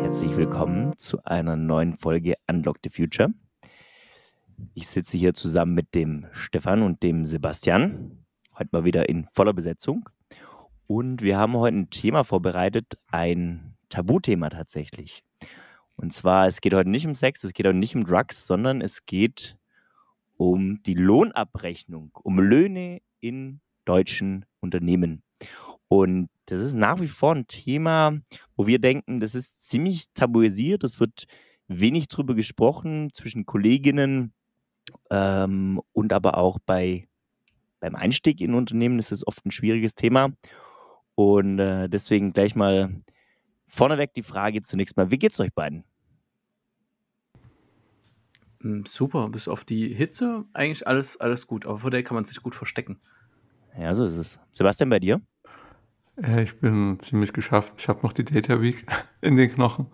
Herzlich willkommen zu einer neuen Folge Unlock the Future. Ich sitze hier zusammen mit dem Stefan und dem Sebastian. Heute mal wieder in voller Besetzung. Und wir haben heute ein Thema vorbereitet, ein Tabuthema tatsächlich. Und zwar, es geht heute nicht um Sex, es geht heute nicht um Drugs, sondern es geht um die Lohnabrechnung, um Löhne in deutschen Unternehmen. Und das ist nach wie vor ein Thema, wo wir denken, das ist ziemlich tabuisiert, es wird wenig drüber gesprochen zwischen Kolleginnen ähm, und aber auch bei, beim Einstieg in Unternehmen ist es oft ein schwieriges Thema. Und äh, deswegen gleich mal vorneweg die Frage zunächst mal, wie geht's euch beiden? Hm, super, bis auf die Hitze eigentlich alles, alles gut, aber vor der kann man sich gut verstecken. Ja, so ist es. Sebastian, bei dir? Äh, ich bin ziemlich geschafft. Ich habe noch die Data Week in den Knochen.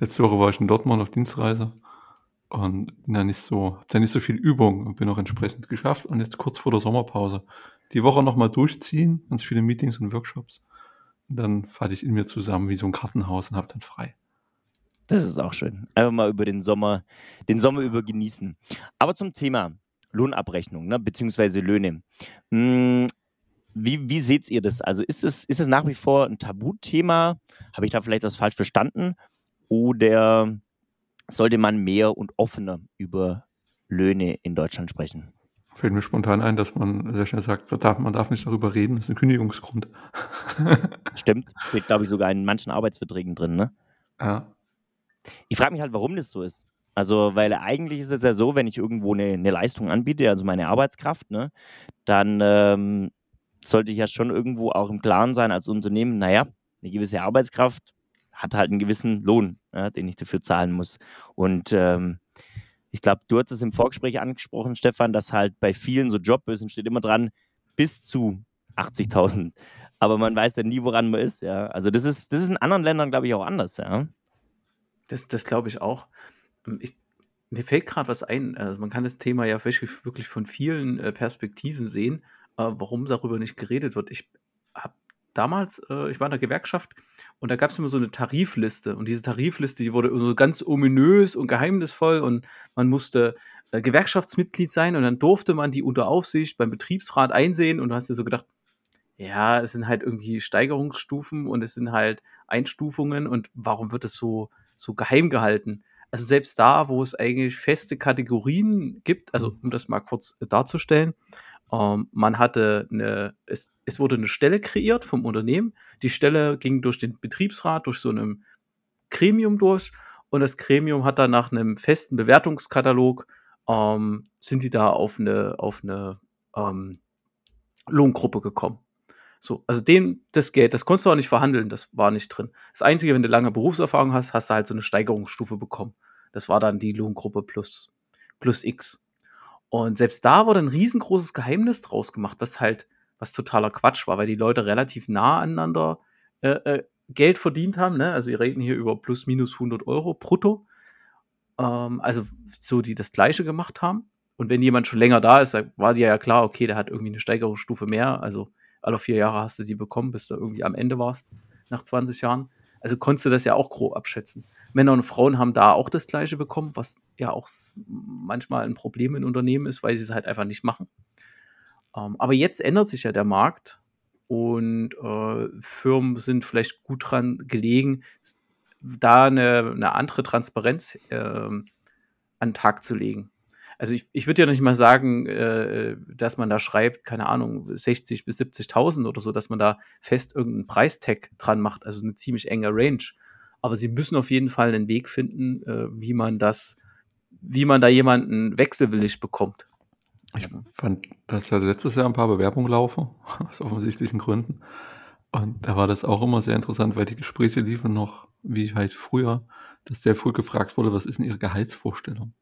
Letzte Woche war ich in Dortmund auf Dienstreise und bin da nicht so, hab da nicht so viel Übung und bin auch entsprechend geschafft und jetzt kurz vor der Sommerpause die Woche nochmal durchziehen, ganz viele Meetings und Workshops. Und dann falle ich in mir zusammen wie so ein Kartenhaus und habe dann frei. Das ist auch schön. Einfach mal über den Sommer, den Sommer über genießen. Aber zum Thema Lohnabrechnung, ne, beziehungsweise Löhne. Wie, wie seht ihr das? Also ist es, ist es nach wie vor ein Tabuthema? Habe ich da vielleicht was falsch verstanden? Oder sollte man mehr und offener über Löhne in Deutschland sprechen? Fällt mir spontan ein, dass man sehr schnell sagt, man darf, man darf nicht darüber reden, das ist ein Kündigungsgrund. Stimmt, steht, glaube ich, sogar in manchen Arbeitsverträgen drin, ne? Ja. Ich frage mich halt, warum das so ist. Also, weil eigentlich ist es ja so, wenn ich irgendwo eine, eine Leistung anbiete, also meine Arbeitskraft, ne, dann ähm, sollte ich ja schon irgendwo auch im Klaren sein als Unternehmen, naja, eine gewisse Arbeitskraft hat halt einen gewissen Lohn, ja, den ich dafür zahlen muss. Und ähm, ich glaube, du hast es im Vorgespräch angesprochen, Stefan, dass halt bei vielen so Jobbösen steht immer dran, bis zu 80.000. Aber man weiß ja nie, woran man ist, ja. Also das ist, das ist in anderen Ländern, glaube ich, auch anders, ja. Das, das glaube ich auch. Ich, mir fällt gerade was ein. Also man kann das Thema ja wirklich, wirklich von vielen äh, Perspektiven sehen, äh, warum darüber nicht geredet wird. Ich habe damals, äh, ich war in der Gewerkschaft und da gab es immer so eine Tarifliste. Und diese Tarifliste, die wurde so ganz ominös und geheimnisvoll und man musste äh, Gewerkschaftsmitglied sein und dann durfte man die unter Aufsicht beim Betriebsrat einsehen und du hast dir so gedacht, ja, es sind halt irgendwie Steigerungsstufen und es sind halt Einstufungen und warum wird es so so geheim gehalten. Also selbst da, wo es eigentlich feste Kategorien gibt, also mhm. um das mal kurz darzustellen, ähm, man hatte eine, es, es wurde eine Stelle kreiert vom Unternehmen. Die Stelle ging durch den Betriebsrat, durch so einem Gremium durch und das Gremium hat dann nach einem festen Bewertungskatalog ähm, sind die da auf eine, auf eine ähm, Lohngruppe gekommen. So, also den, das Geld, das konntest du auch nicht verhandeln, das war nicht drin. Das Einzige, wenn du lange Berufserfahrung hast, hast du halt so eine Steigerungsstufe bekommen. Das war dann die Lohngruppe plus, plus X. Und selbst da wurde ein riesengroßes Geheimnis draus gemacht, was halt, was totaler Quatsch war, weil die Leute relativ nah aneinander äh, äh, Geld verdient haben. Ne? Also wir reden hier über plus minus 100 Euro brutto. Ähm, also so, die das Gleiche gemacht haben. Und wenn jemand schon länger da ist, dann war ja klar, okay, der hat irgendwie eine Steigerungsstufe mehr. Also alle vier Jahre hast du die bekommen, bis du irgendwie am Ende warst, nach 20 Jahren. Also konntest du das ja auch grob abschätzen. Männer und Frauen haben da auch das Gleiche bekommen, was ja auch manchmal ein Problem in Unternehmen ist, weil sie es halt einfach nicht machen. Ähm, aber jetzt ändert sich ja der Markt und äh, Firmen sind vielleicht gut dran gelegen, da eine, eine andere Transparenz äh, an den Tag zu legen also ich, ich würde ja nicht mal sagen, äh, dass man da schreibt, keine Ahnung, 60 bis 70.000 oder so, dass man da fest irgendeinen Preistag dran macht, also eine ziemlich enge Range. Aber sie müssen auf jeden Fall einen Weg finden, äh, wie man das, wie man da jemanden wechselwillig bekommt. Ich fand, dass ja letztes Jahr ein paar Bewerbungen laufen, aus offensichtlichen Gründen. Und da war das auch immer sehr interessant, weil die Gespräche liefen noch wie halt früher, dass sehr früh gefragt wurde, was ist denn Ihre Gehaltsvorstellung?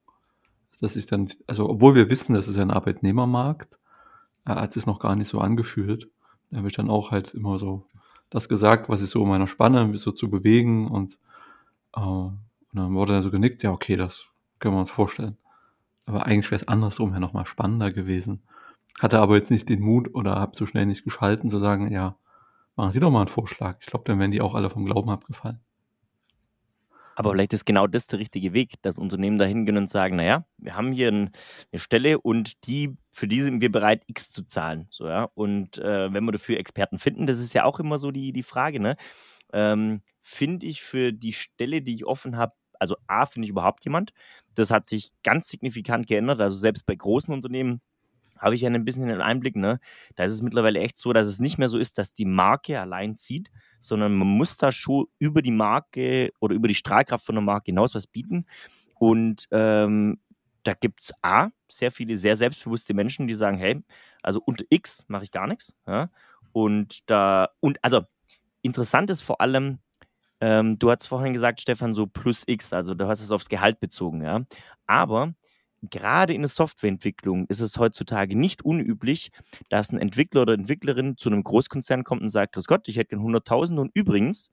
dass ich dann, also obwohl wir wissen, das ist ein Arbeitnehmermarkt, äh, hat es noch gar nicht so angefühlt. Da habe ich dann auch halt immer so das gesagt, was ich so in meiner Spanne so zu bewegen und, äh, und dann wurde dann so genickt, ja okay, das können wir uns vorstellen. Aber eigentlich wäre es andersrum ja nochmal spannender gewesen, hatte aber jetzt nicht den Mut oder habe so schnell nicht geschalten zu sagen, ja, machen Sie doch mal einen Vorschlag. Ich glaube, dann wären die auch alle vom Glauben abgefallen. Aber vielleicht ist genau das der richtige Weg, dass Unternehmen da hingehen und sagen, naja, wir haben hier ein, eine Stelle und die, für die sind wir bereit, X zu zahlen. So, ja? Und äh, wenn wir dafür Experten finden, das ist ja auch immer so die, die Frage, ne? Ähm, finde ich für die Stelle, die ich offen habe, also A, finde ich überhaupt jemand. Das hat sich ganz signifikant geändert. Also selbst bei großen Unternehmen habe ich ja ein bisschen den Einblick, ne? Da ist es mittlerweile echt so, dass es nicht mehr so ist, dass die Marke allein zieht, sondern man muss da schon über die Marke oder über die Strahlkraft von der Marke hinaus was bieten. Und ähm, da gibt es A, sehr viele sehr selbstbewusste Menschen, die sagen, hey, also unter X mache ich gar nichts. Ja? Und da, und also interessant ist vor allem, ähm, du hast vorhin gesagt, Stefan, so plus X, also du hast es aufs Gehalt bezogen, ja. Aber gerade in der Softwareentwicklung ist es heutzutage nicht unüblich, dass ein Entwickler oder Entwicklerin zu einem Großkonzern kommt und sagt, Grüß Gott, ich hätte gern 100.000 und übrigens,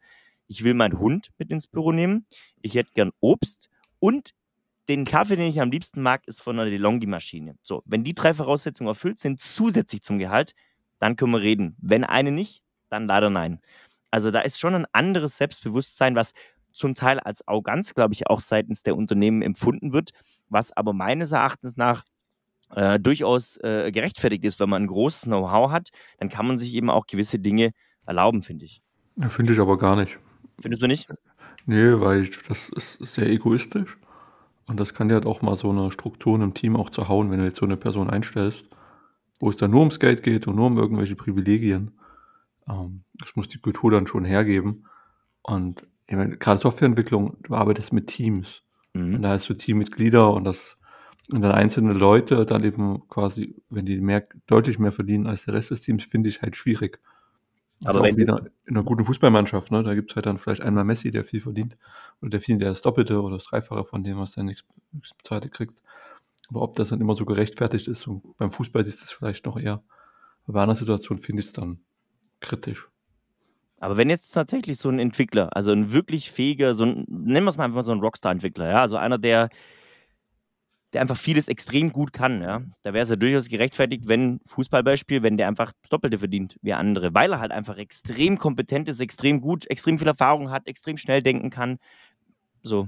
ich will meinen Hund mit ins Büro nehmen, ich hätte gern Obst und den Kaffee, den ich am liebsten mag, ist von einer DeLonghi-Maschine. So, wenn die drei Voraussetzungen erfüllt sind, zusätzlich zum Gehalt, dann können wir reden. Wenn eine nicht, dann leider nein. Also da ist schon ein anderes Selbstbewusstsein, was zum Teil als Arroganz, glaube ich, auch seitens der Unternehmen empfunden wird, was aber meines Erachtens nach äh, durchaus äh, gerechtfertigt ist. Wenn man ein großes Know-how hat, dann kann man sich eben auch gewisse Dinge erlauben, finde ich. Finde ich aber gar nicht. Findest du nicht? Nee, weil ich, das ist sehr egoistisch. Und das kann ja halt auch mal so eine Struktur im Team auch zerhauen, wenn du jetzt so eine Person einstellst, wo es dann nur ums Geld geht und nur um irgendwelche Privilegien. Ähm, das muss die Kultur dann schon hergeben. Und ich meine, gerade Softwareentwicklung, du arbeitest mit Teams. Mhm. Und da hast du Teammitglieder und das und dann einzelne Leute dann eben quasi, wenn die mehr, deutlich mehr verdienen als der Rest des Teams, finde ich halt schwierig. Also Aber auch wieder in einer guten Fußballmannschaft, ne, da gibt es halt dann vielleicht einmal Messi, der viel verdient, oder der viel, der das Doppelte oder das Dreifache von dem, was der nichts bezahlte kriegt. Aber ob das dann immer so gerechtfertigt ist, und beim Fußball siehst du es vielleicht noch eher. Bei einer Situation finde ich es dann kritisch. Aber wenn jetzt tatsächlich so ein Entwickler, also ein wirklich fähiger, so ein, nennen wir es mal einfach so ein Rockstar-Entwickler, ja, also einer, der, der einfach vieles extrem gut kann, ja, da wäre es ja durchaus gerechtfertigt, wenn, Fußballbeispiel, wenn der einfach das Doppelte verdient wie andere, weil er halt einfach extrem kompetent ist, extrem gut, extrem viel Erfahrung hat, extrem schnell denken kann. So.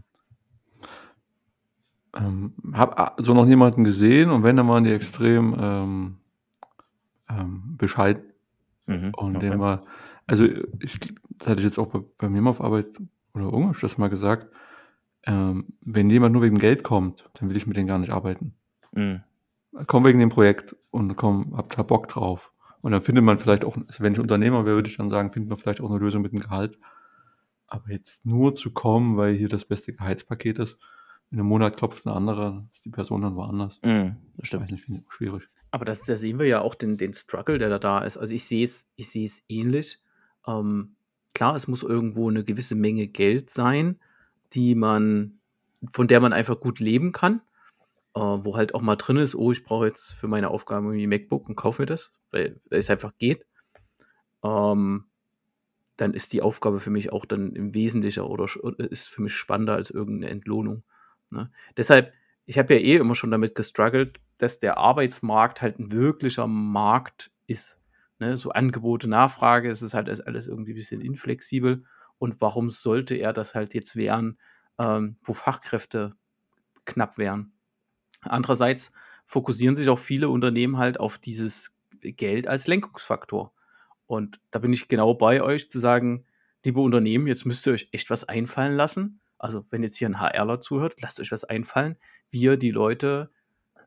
Ähm, hab so noch niemanden gesehen und wenn, dann waren die extrem ähm, ähm, bescheiden. Mhm, und okay. der war also, ich das hatte ich jetzt auch bei bei mir mal auf Arbeit oder irgendwo das mal gesagt, ähm, wenn jemand nur wegen Geld kommt, dann will ich mit denen gar nicht arbeiten. Mhm. Komm wegen dem Projekt und komm, habt da Bock drauf. Und dann findet man vielleicht auch, also wenn ich Unternehmer wäre, würde ich dann sagen, findet man vielleicht auch eine Lösung mit dem Gehalt. Aber jetzt nur zu kommen, weil hier das beste Gehaltspaket ist, in einem Monat klopft eine andere, ist die Person dann woanders. Mhm, das stimmt. Weiß nicht, finde ich schwierig. Aber das, da sehen wir ja auch den, den Struggle, der da da ist. Also ich sehe es, ich sehe es ähnlich. Ähm, klar, es muss irgendwo eine gewisse Menge Geld sein, die man, von der man einfach gut leben kann. Äh, wo halt auch mal drin ist, oh, ich brauche jetzt für meine Aufgaben irgendwie MacBook und kaufe mir das, weil es einfach geht. Ähm, dann ist die Aufgabe für mich auch dann im Wesentlichen oder ist für mich spannender als irgendeine Entlohnung. Ne? Deshalb, ich habe ja eh immer schon damit gestruggelt, dass der Arbeitsmarkt halt ein wirklicher Markt ist. Ne, so Angebote, Nachfrage, es ist halt alles irgendwie ein bisschen inflexibel. Und warum sollte er das halt jetzt wären, ähm, wo Fachkräfte knapp wären? Andererseits fokussieren sich auch viele Unternehmen halt auf dieses Geld als Lenkungsfaktor. Und da bin ich genau bei euch zu sagen, liebe Unternehmen, jetzt müsst ihr euch echt was einfallen lassen. Also wenn jetzt hier ein HRler zuhört, lasst euch was einfallen, wie ihr die Leute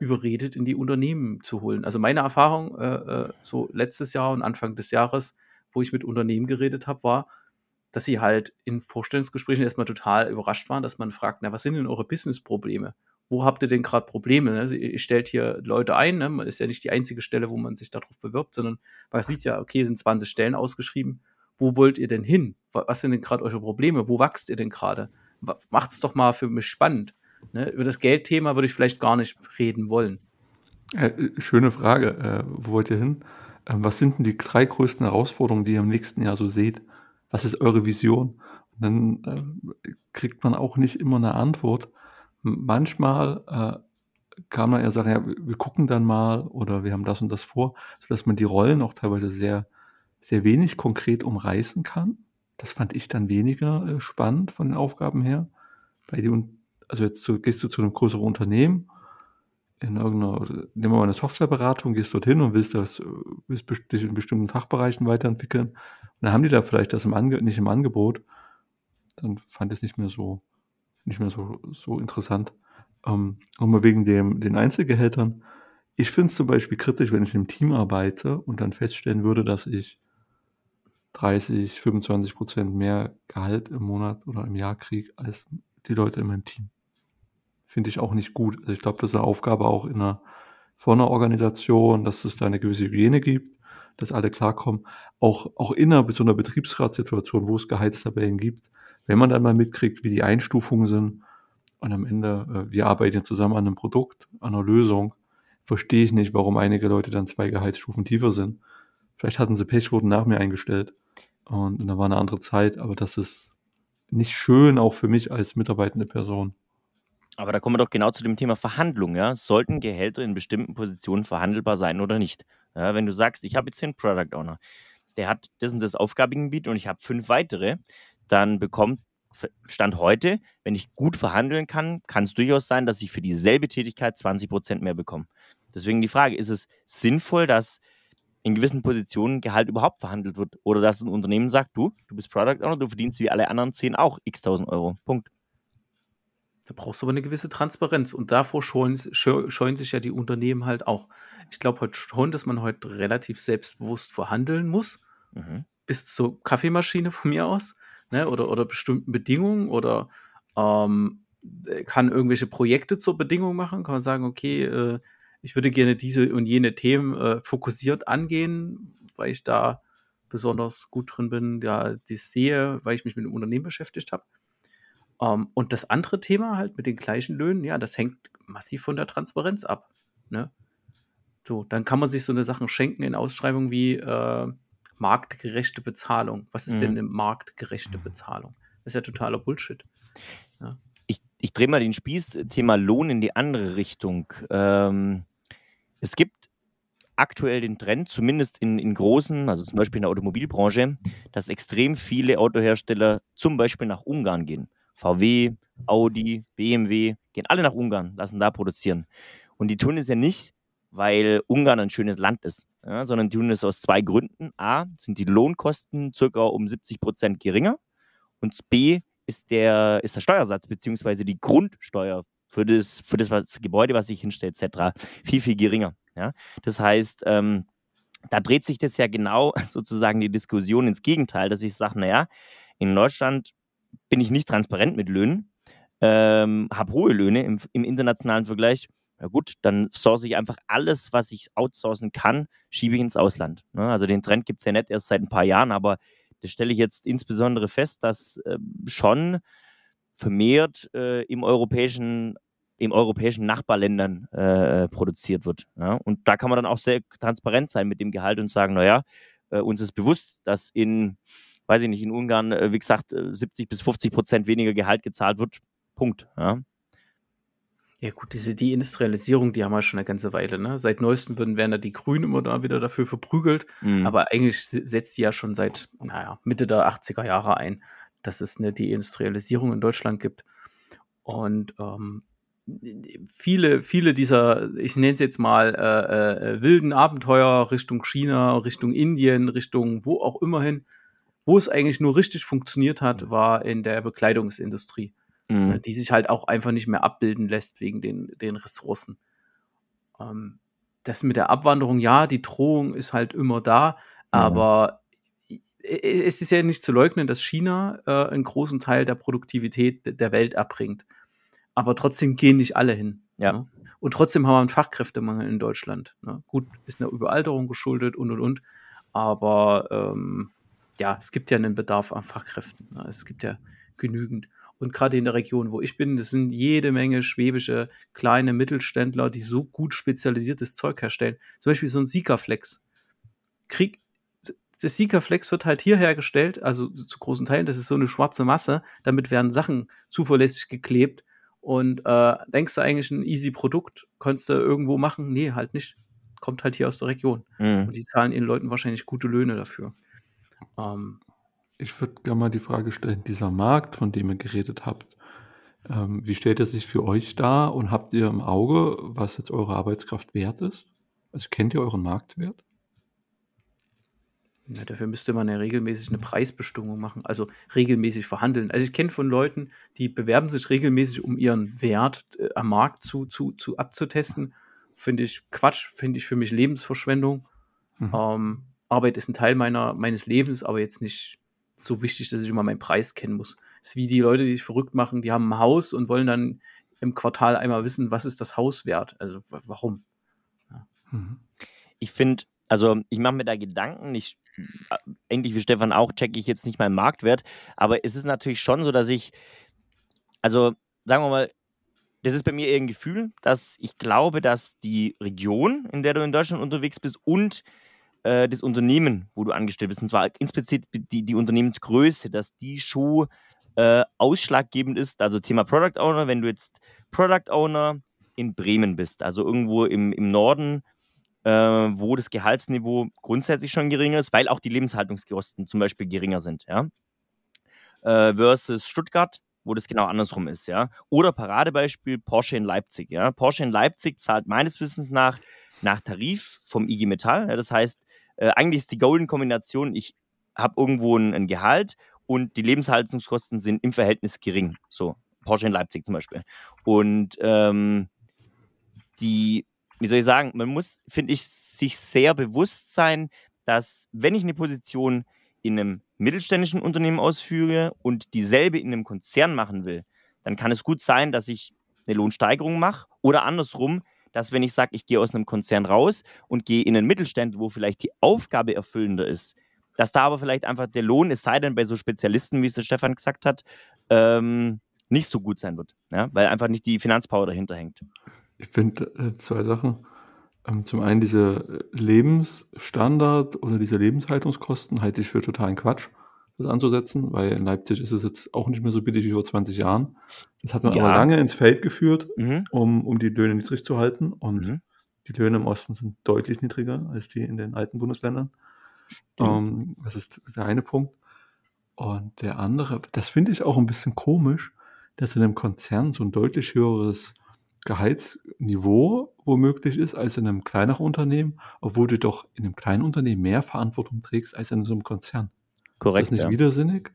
überredet, in die Unternehmen zu holen. Also meine Erfahrung äh, äh, so letztes Jahr und Anfang des Jahres, wo ich mit Unternehmen geredet habe, war, dass sie halt in Vorstellungsgesprächen erstmal total überrascht waren, dass man fragt, na, was sind denn eure Business-Probleme? Wo habt ihr denn gerade Probleme? Ne? Also ihr stellt hier Leute ein, ne? man ist ja nicht die einzige Stelle, wo man sich darauf bewirbt, sondern man sieht ja, okay, sind 20 Stellen ausgeschrieben. Wo wollt ihr denn hin? Was sind denn gerade eure Probleme? Wo wächst ihr denn gerade? Macht's doch mal für mich spannend. Ne? Über das Geldthema würde ich vielleicht gar nicht reden wollen. Äh, schöne Frage. Äh, wo wollt ihr hin? Äh, was sind denn die drei größten Herausforderungen, die ihr im nächsten Jahr so seht? Was ist eure Vision? Und dann äh, kriegt man auch nicht immer eine Antwort. Manchmal äh, kam dann eher sagen, ja, wir gucken dann mal oder wir haben das und das vor, sodass man die Rollen auch teilweise sehr, sehr wenig konkret umreißen kann. Das fand ich dann weniger äh, spannend von den Aufgaben her. Bei den, also jetzt zu, gehst du zu einem größeren Unternehmen, in irgendeiner, nehmen wir mal eine Softwareberatung, gehst dorthin und willst das, willst dich in bestimmten Fachbereichen weiterentwickeln. Und dann haben die da vielleicht das im Ange nicht im Angebot. Dann fand ich es nicht mehr so, nicht mehr so, so interessant. Ähm, mal wegen dem, den Einzelgehältern. Ich finde es zum Beispiel kritisch, wenn ich einem Team arbeite und dann feststellen würde, dass ich 30, 25 Prozent mehr Gehalt im Monat oder im Jahr kriege als die Leute in meinem Team. Finde ich auch nicht gut. Also ich glaube, das ist eine Aufgabe auch in einer, von einer Organisation, dass es da eine gewisse Hygiene gibt, dass alle klarkommen. Auch, auch in einer, so einer Betriebsratssituation, wo es Gehaltstabellen gibt, wenn man dann mal mitkriegt, wie die Einstufungen sind und am Ende, äh, wir arbeiten zusammen an einem Produkt, an einer Lösung, verstehe ich nicht, warum einige Leute dann zwei Gehaltsstufen tiefer sind. Vielleicht hatten sie Pech, wurden nach mir eingestellt und, und da war eine andere Zeit, aber das ist nicht schön, auch für mich als mitarbeitende Person. Aber da kommen wir doch genau zu dem Thema Verhandlung. Ja? Sollten Gehälter in bestimmten Positionen verhandelbar sein oder nicht? Ja, wenn du sagst, ich habe jetzt den Product Owner, der hat das und das Aufgabengebiet und ich habe fünf weitere, dann bekommt Stand heute, wenn ich gut verhandeln kann, kann es durchaus sein, dass ich für dieselbe Tätigkeit 20 Prozent mehr bekomme. Deswegen die Frage, ist es sinnvoll, dass in gewissen Positionen Gehalt überhaupt verhandelt wird oder dass ein Unternehmen sagt, du, du bist Product Owner, du verdienst wie alle anderen 10 auch x tausend Euro. Punkt. Da brauchst du aber eine gewisse Transparenz und davor scheuen, scheuen sich ja die Unternehmen halt auch. Ich glaube heute schon, dass man heute relativ selbstbewusst verhandeln muss, mhm. bis zur Kaffeemaschine von mir aus, ne, oder, oder bestimmten Bedingungen oder ähm, kann irgendwelche Projekte zur Bedingung machen, kann man sagen, okay, äh, ich würde gerne diese und jene Themen äh, fokussiert angehen, weil ich da besonders gut drin bin, ja, die sehe, weil ich mich mit dem Unternehmen beschäftigt habe. Um, ähm, und das andere Thema halt mit den gleichen Löhnen, ja, das hängt massiv von der Transparenz ab. Ne? So, dann kann man sich so eine Sachen schenken in Ausschreibungen wie äh, marktgerechte Bezahlung. Was ist mhm. denn eine marktgerechte Bezahlung? Das ist ja totaler Bullshit. Ja. Ich, ich drehe mal den Spieß, Thema Lohn in die andere Richtung. Ähm, es gibt aktuell den Trend, zumindest in, in großen, also zum Beispiel in der Automobilbranche, dass extrem viele Autohersteller zum Beispiel nach Ungarn gehen. VW, Audi, BMW, gehen alle nach Ungarn, lassen da produzieren. Und die tun es ja nicht, weil Ungarn ein schönes Land ist, ja, sondern die tun es aus zwei Gründen. A, sind die Lohnkosten circa um 70 Prozent geringer und B, ist der, ist der Steuersatz bzw. die Grundsteuer für das, für das was, für Gebäude, was sich hinstellt, etc., viel, viel geringer. Ja? Das heißt, ähm, da dreht sich das ja genau sozusagen die Diskussion ins Gegenteil, dass ich sage, naja, in Deutschland bin ich nicht transparent mit Löhnen, ähm, habe hohe Löhne im, im internationalen Vergleich. Ja gut, dann source ich einfach alles, was ich outsourcen kann, schiebe ich ins Ausland. Ne? Also den Trend gibt es ja nicht erst seit ein paar Jahren, aber das stelle ich jetzt insbesondere fest, dass äh, schon vermehrt äh, im europäischen im europäischen Nachbarländern äh, produziert wird. Ja? Und da kann man dann auch sehr transparent sein mit dem Gehalt und sagen, naja, äh, uns ist bewusst, dass in weiß ich nicht, in Ungarn, äh, wie gesagt, 70 äh, bis 50 Prozent weniger Gehalt gezahlt wird. Punkt. Ja. Ja gut, diese Deindustrialisierung, die haben wir schon eine ganze Weile. Ne? Seit neuestem würden, werden da die Grünen immer da wieder dafür verprügelt. Mhm. Aber eigentlich setzt die ja schon seit, naja, Mitte der 80er Jahre ein, dass es eine Deindustrialisierung in Deutschland gibt. Und ähm, viele, viele dieser, ich nenne es jetzt mal, äh, äh, wilden Abenteuer Richtung China, Richtung Indien, Richtung wo auch immer hin, wo es eigentlich nur richtig funktioniert hat, war in der Bekleidungsindustrie, mhm. Ne, die sich halt auch einfach nicht mehr abbilden lässt wegen den, den Ressourcen. Ähm, das mit der Abwanderung, ja, die Drohung ist halt immer da, mhm. aber es ist ja nicht zu leugnen, dass China äh, einen großen Teil der Produktivität der Welt abbringt. Aber trotzdem gehen nicht alle hin. Ja. Ne? Und trotzdem haben wir einen Fachkräftemangel in Deutschland. Ne? Gut, ist eine Überalterung geschuldet und und und. Aber ähm, ja, es gibt ja einen Bedarf an Fachkräften. Ne? Es gibt ja genügend. Und gerade in der Region, wo ich bin, das sind jede Menge schwäbische kleine Mittelständler, die so gut spezialisiertes Zeug herstellen. Zum Beispiel so ein Sikaflex. Krieg, das Sikaflex wird halt hier hergestellt, also zu großen Teilen, das ist so eine schwarze Masse. Damit werden Sachen zuverlässig geklebt. und äh, denkst du eigentlich ein easy Produkt, konntest du irgendwo machen? Nee, halt nicht. Kommt halt hier aus der Region. Mhm. Und die zahlen ihren Leuten wahrscheinlich gute Löhne dafür. Ähm, Ich würde gerne mal die Frage stellen, dieser Markt, von dem ihr geredet habt, ähm, wie stellt er sich für euch dar und habt ihr im Auge, was jetzt eure Arbeitskraft wert ist? Also kennt ihr euren Marktwert? Ja, dafür müsste man ja regelmäßig eine Preisbestimmung machen, also regelmäßig verhandeln. Also ich kenne von Leuten, die bewerben sich regelmäßig, um ihren Wert äh, am Markt zu, zu, zu abzutesten. Finde ich Quatsch, finde ich für mich Lebensverschwendung. Mhm. Ähm, Arbeit ist ein Teil meiner, meines Lebens, aber jetzt nicht so wichtig, dass ich immer meinen Preis kennen muss. Das ist wie die Leute, die sich verrückt machen, die haben ein Haus und wollen dann im Quartal einmal wissen, was ist das Haus wert. Also warum? Mhm. Ich finde, also ich mache mir da Gedanken, ich, äh, ähnlich wie Stefan auch, checke ich jetzt nicht meinen Marktwert, aber es ist natürlich schon so, dass ich, also sagen wir mal, das ist bei mir eher ein Gefühl, dass ich glaube, dass die Region, in der du in Deutschland unterwegs bist und äh, das Unternehmen, wo du angestellt bist, und zwar explizit die, die Unternehmensgröße, dass die schon äh, ausschlaggebend ist. Also Thema Product Owner, wenn du jetzt Product Owner in Bremen bist, also irgendwo im, im Norden, äh, wo das Gehaltsniveau grundsätzlich schon geringer ist, weil auch die Lebenshaltungskosten zum Beispiel geringer sind, ja. Äh, versus Stuttgart, wo das genau andersrum ist, ja. Oder Paradebeispiel Porsche in Leipzig, ja. Porsche in Leipzig zahlt meines Wissens nach nach Tarif vom IG Metall. Ja, das heißt, äh, eigentlich ist die Golden Kombination, ich habe irgendwo ein, ein Gehalt und die Lebenshaltungskosten sind im Verhältnis gering. So, Porsche in Leipzig zum Beispiel. Und ähm, die, wie soll ich sagen, man muss, finde ich, sich sehr bewusst sein, dass wenn ich eine Position in einem mittelständischen Unternehmen ausführe und dieselbe in einem Konzern machen will, dann kann es gut sein, dass ich eine Lohnsteigerung mache oder andersrum, dass wenn ich sage, ich gehe aus einem Konzern raus und gehe in einen Mittelstand, wo vielleicht die Aufgabe erfüllender ist, dass da aber vielleicht einfach der Lohn, es sei denn bei so Spezialisten, wie es der Stefan gesagt hat, ähm, nicht so gut sein wird, ja? weil einfach nicht die Finanzpower dahinter hängt. Ich finde äh, zwei Sachen. Ähm, zum einen diese Lebensstandard oder diese Lebenshaltungskosten halte ich für totalen Quatsch, das anzusetzen, weil in Leipzig ist es jetzt auch nicht mehr so billig wie vor 20 Jahren. Das hat man Ja. aber lange ins Feld geführt, Mhm. um, um die Löhne niedrig zu halten. Und Mhm. die Löhne im Osten sind deutlich niedriger als die in den alten Bundesländern. Ähm, das ist der eine Punkt. Und der andere, das finde ich auch ein bisschen komisch, dass in einem Konzern so ein deutlich höheres Gehaltsniveau womöglich ist als in einem kleineren Unternehmen, obwohl du doch in einem kleinen Unternehmen mehr Verantwortung trägst als in so einem Konzern. Korrekt. ist das nicht ja. widersinnig?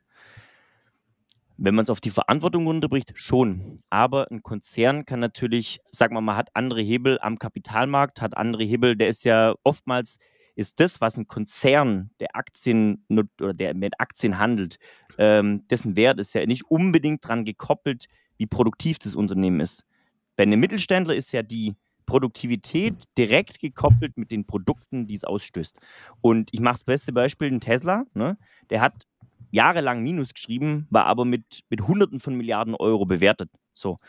Wenn man es auf die Verantwortung runterbricht, schon. Aber ein Konzern kann natürlich, sagen wir mal, hat andere Hebel am Kapitalmarkt, hat andere Hebel. Der ist ja oftmals, ist das, was ein Konzern, der Aktien oder der mit Aktien handelt, ähm, dessen Wert ist ja nicht unbedingt dran gekoppelt, wie produktiv das Unternehmen ist. Bei einem Mittelständler ist ja die Produktivität direkt gekoppelt mit den Produkten, die es ausstößt. Und ich mache das beste Beispiel, ein Tesla, ne? der hat jahrelang Minus geschrieben, war aber mit, mit Hunderten von Milliarden Euro bewertet. So.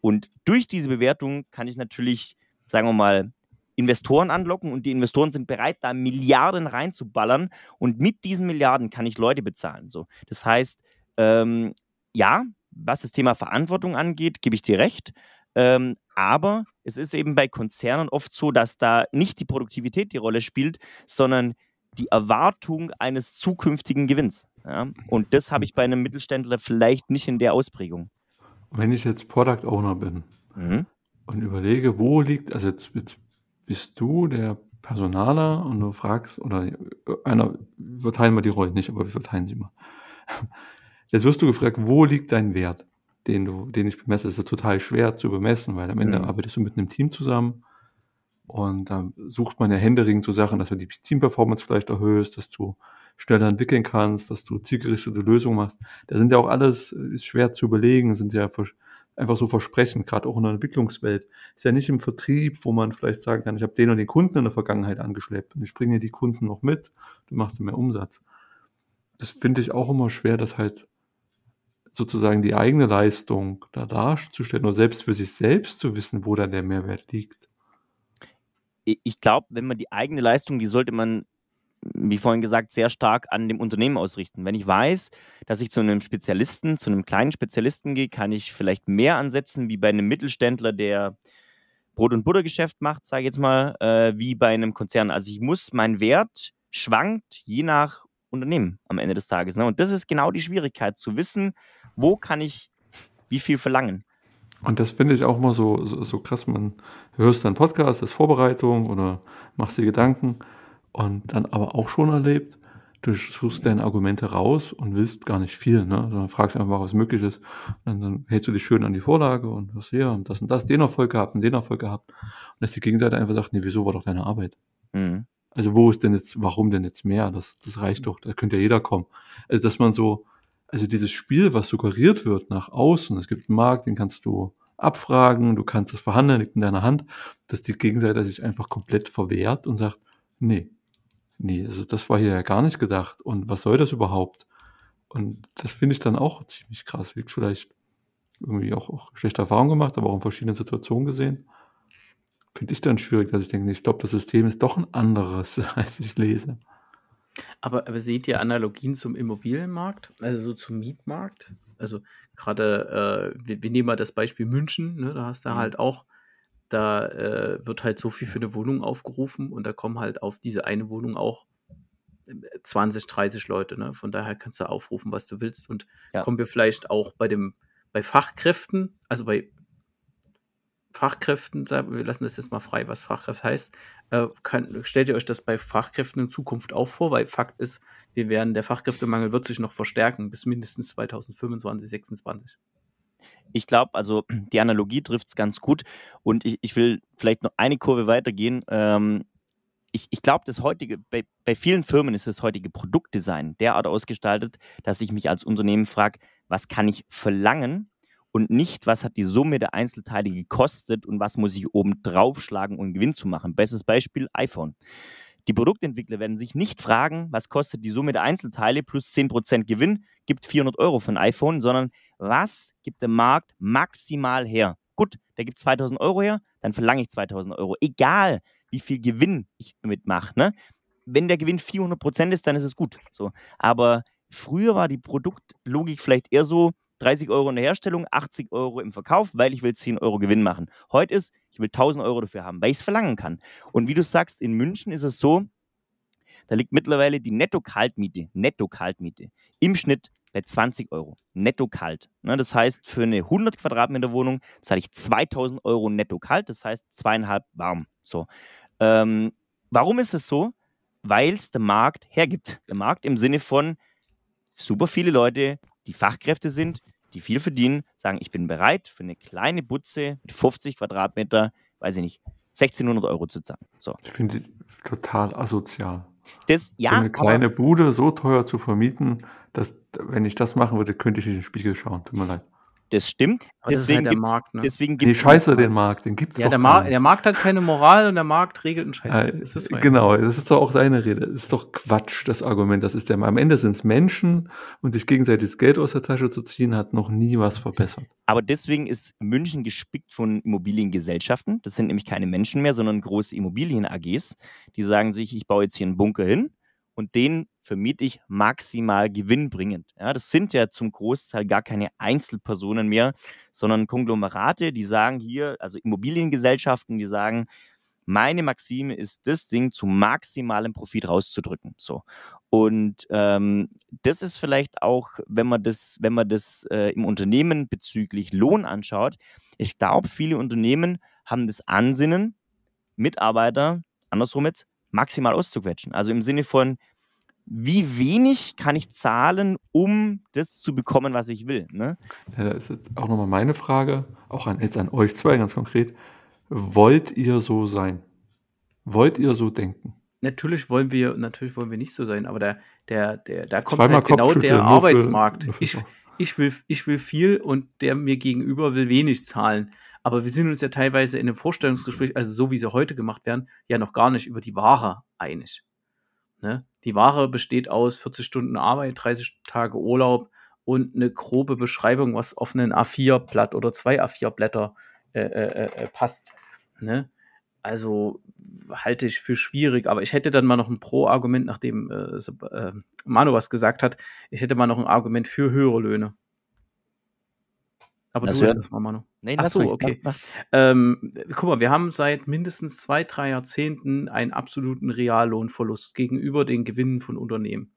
Und durch diese Bewertung kann ich natürlich, sagen wir mal, Investoren anlocken und die Investoren sind bereit, da Milliarden reinzuballern und mit diesen Milliarden kann ich Leute bezahlen. So. Das heißt, ähm, ja, was das Thema Verantwortung angeht, gebe ich dir recht. Ähm, aber es ist eben bei Konzernen oft so, dass da nicht die Produktivität die Rolle spielt, sondern die Erwartung eines zukünftigen Gewinns. Ja? Und das habe ich bei einem Mittelständler vielleicht nicht in der Ausprägung. Wenn ich jetzt Product Owner bin Mhm. und überlege, wo liegt, also jetzt, jetzt bist du der Personaler und du fragst, oder einer, wir verteilen wir die Rollen nicht, aber wir verteilen sie mal. Jetzt wirst du gefragt, wo liegt dein Wert, den du, den ich bemesse? Ist ja total schwer zu bemessen, weil am Ende Mhm. arbeitest du mit einem Team zusammen und da sucht man ja händeringend zu Sachen, dass du die Teamperformance vielleicht erhöhst, dass du schneller entwickeln kannst, dass du zielgerichtete Lösungen machst. Da sind ja auch alles, äh, ist schwer zu überlegen, sind ja einfach so Versprechen, gerade auch in der Entwicklungswelt. Ist ja nicht im Vertrieb, wo man vielleicht sagen kann, ich habe den und den Kunden in der Vergangenheit angeschleppt und ich bringe die Kunden noch mit, du machst mehr Umsatz. Das finde ich auch immer schwer, das halt sozusagen die eigene Leistung da darzustellen oder selbst für sich selbst zu wissen, wo da der Mehrwert liegt. Ich- Ich glaube, wenn man die eigene Leistung, die sollte man wie vorhin gesagt, sehr stark an dem Unternehmen ausrichten. Wenn ich weiß, dass ich zu einem Spezialisten, zu einem kleinen Spezialisten gehe, kann ich vielleicht mehr ansetzen wie bei einem Mittelständler, der Brot- und Buttergeschäft macht, sage ich jetzt mal, äh, wie bei einem Konzern. Also ich muss, mein Wert schwankt je nach Unternehmen am Ende des Tages. Ne? Und das ist genau die Schwierigkeit, zu wissen, wo kann ich wie viel verlangen. Und das finde ich auch mal so, so, so krass. Man hörst dann Podcast, das ist Vorbereitung oder machst dir Gedanken und dann aber auch schon erlebt, du suchst deine Argumente raus und willst gar nicht viel, ne? sondern fragst einfach, was möglich ist. Und dann hältst du dich schön an die Vorlage und hast hier und das und das, den Erfolg gehabt und den Erfolg gehabt. Und dass die Gegenseite einfach sagt, nee, wieso war doch deine Arbeit? Mhm. Also wo ist denn jetzt, warum denn jetzt mehr? Das, das reicht doch, da könnte ja jeder kommen. Also dass man so, also dieses Spiel, was suggeriert wird nach außen, es gibt einen Markt, den kannst du abfragen, du kannst das verhandeln, liegt in deiner Hand, dass die Gegenseite sich einfach komplett verwehrt und sagt, nee, nee, also das war hier ja gar nicht gedacht und was soll das überhaupt? Und das finde ich dann auch ziemlich krass. Liegt vielleicht irgendwie auch, auch schlechte Erfahrungen gemacht, aber auch in verschiedenen Situationen gesehen. Finde ich dann schwierig, dass ich denke, ich glaube, das System ist doch ein anderes, als ich lese. Aber, aber seht ihr Analogien zum Immobilienmarkt, also so zum Mietmarkt? Also gerade, äh, wir, wir, nehmen mal das Beispiel München, ne, da hast du mhm. halt auch, da äh, wird halt so viel für eine Wohnung aufgerufen und da kommen halt auf diese eine Wohnung auch 20, äh, 30 Leute. Ne? Von daher kannst du aufrufen, was du willst. Und ja. kommen wir vielleicht auch bei dem, bei Fachkräften, also bei Fachkräften, wir lassen das jetzt mal frei, was Fachkraft heißt. Äh, kann, stellt ihr euch das bei Fachkräften in Zukunft auch vor? Weil Fakt ist, wir werden, der Fachkräftemangel wird sich noch verstärken bis mindestens 2025, 2026. Ich glaube, also die Analogie trifft es ganz gut und ich, ich will vielleicht noch eine Kurve weitergehen. Ähm, ich, ich glaube, das heutige, bei, bei vielen Firmen ist das heutige Produktdesign derart ausgestaltet, dass ich mich als Unternehmen frage, was kann ich verlangen und nicht, was hat die Summe der Einzelteile gekostet und was muss ich oben draufschlagen, um Gewinn zu machen. Bestes Beispiel iPhone. Die Produktentwickler werden sich nicht fragen, was kostet die Summe der Einzelteile plus 10% Gewinn, gibt 400 Euro ein iPhone, sondern was gibt der Markt maximal her? Gut, der gibt 2000 Euro her, dann verlange ich 2000 Euro. Egal, wie viel Gewinn ich damit mache. Ne? Wenn der Gewinn 400% ist, dann ist es gut. So. Aber früher war die Produktlogik vielleicht eher so, 30 Euro in der Herstellung, 80 Euro im Verkauf, weil ich will 10 Euro Gewinn machen. Heute ist, ich will 1000 Euro dafür haben, weil ich es verlangen kann. Und wie du sagst, in München ist es so, da liegt mittlerweile die Netto-Kaltmiete, Netto-Kaltmiete im Schnitt bei 20 Euro. Netto kalt. Ne, das heißt, für eine 100 Quadratmeter Wohnung zahle ich 2000 Euro netto kalt, das heißt zweieinhalb warm. So. Ähm, warum ist es so? Weil es der Markt hergibt. Der Markt im Sinne von super viele Leute die Fachkräfte sind, die viel verdienen, sagen, ich bin bereit für eine kleine Butze mit 50 Quadratmeter, weiß ich nicht, 1600 Euro zu zahlen. So. Ich finde total asozial. Das, ja, eine kleine Bude so teuer zu vermieten, dass, wenn ich das machen würde, könnte ich nicht in den Spiegel schauen. Tut mir leid. Das stimmt. Aber deswegen das halt der Markt, ne? deswegen gibt's nee, scheiße den Markt, den gibt's ja, doch der, Mar der Markt hat keine Moral und der Markt regelt einen Scheiß. Äh, das genau, das ist doch auch deine Rede. Das ist doch Quatsch, das Argument. Das ist der, am Ende sind es Menschen und sich gegenseitig das Geld aus der Tasche zu ziehen, hat noch nie was verbessert. Aber deswegen ist München gespickt von Immobiliengesellschaften. Das sind nämlich keine Menschen mehr, sondern große Immobilien-AGs. Die sagen sich, ich baue jetzt hier einen Bunker hin und den vermiete ich maximal gewinnbringend. Ja, das sind ja zum Großteil gar keine Einzelpersonen mehr, sondern Konglomerate, die sagen hier, also Immobiliengesellschaften, die sagen, meine Maxime ist, das Ding zu maximalem Profit rauszudrücken. So. Und ähm, das ist vielleicht auch, wenn man das, wenn man das äh, im Unternehmen bezüglich Lohn anschaut, ich glaube, viele Unternehmen haben das Ansinnen, Mitarbeiter, andersrum jetzt, maximal auszuquetschen. Also im Sinne von, wie wenig kann ich zahlen, um das zu bekommen, was ich will. Ne? Ja, da ist jetzt auch nochmal meine Frage, auch an, jetzt an euch zwei ganz konkret. Wollt ihr so sein? Wollt ihr so denken? Natürlich wollen wir, natürlich wollen wir nicht so sein, aber der, der, der, da kommt halt genau der Arbeitsmarkt. Für, ich, ich, will, ich will viel und der mir gegenüber will wenig zahlen. Aber wir sind uns ja teilweise in einem Vorstellungsgespräch, also so wie sie heute gemacht werden, ja noch gar nicht über die Ware einig. Ne? Die Ware besteht aus 40 Stunden Arbeit, 30 Tage Urlaub und eine grobe Beschreibung, was auf einen A4-Blatt oder zwei A4-Blätter äh, äh, äh, passt. Ne? Also halte ich für schwierig, aber ich hätte dann mal noch ein Pro-Argument, nachdem äh, äh, Manu was gesagt hat. Ich hätte mal noch ein Argument für höhere Löhne. Aber Lass du hören. das mal, Manu. Nee, Ach lass so, okay. Mach, mach. Ähm, guck mal, wir haben seit mindestens zwei, drei Jahrzehnten einen absoluten Reallohnverlust gegenüber den Gewinnen von Unternehmen.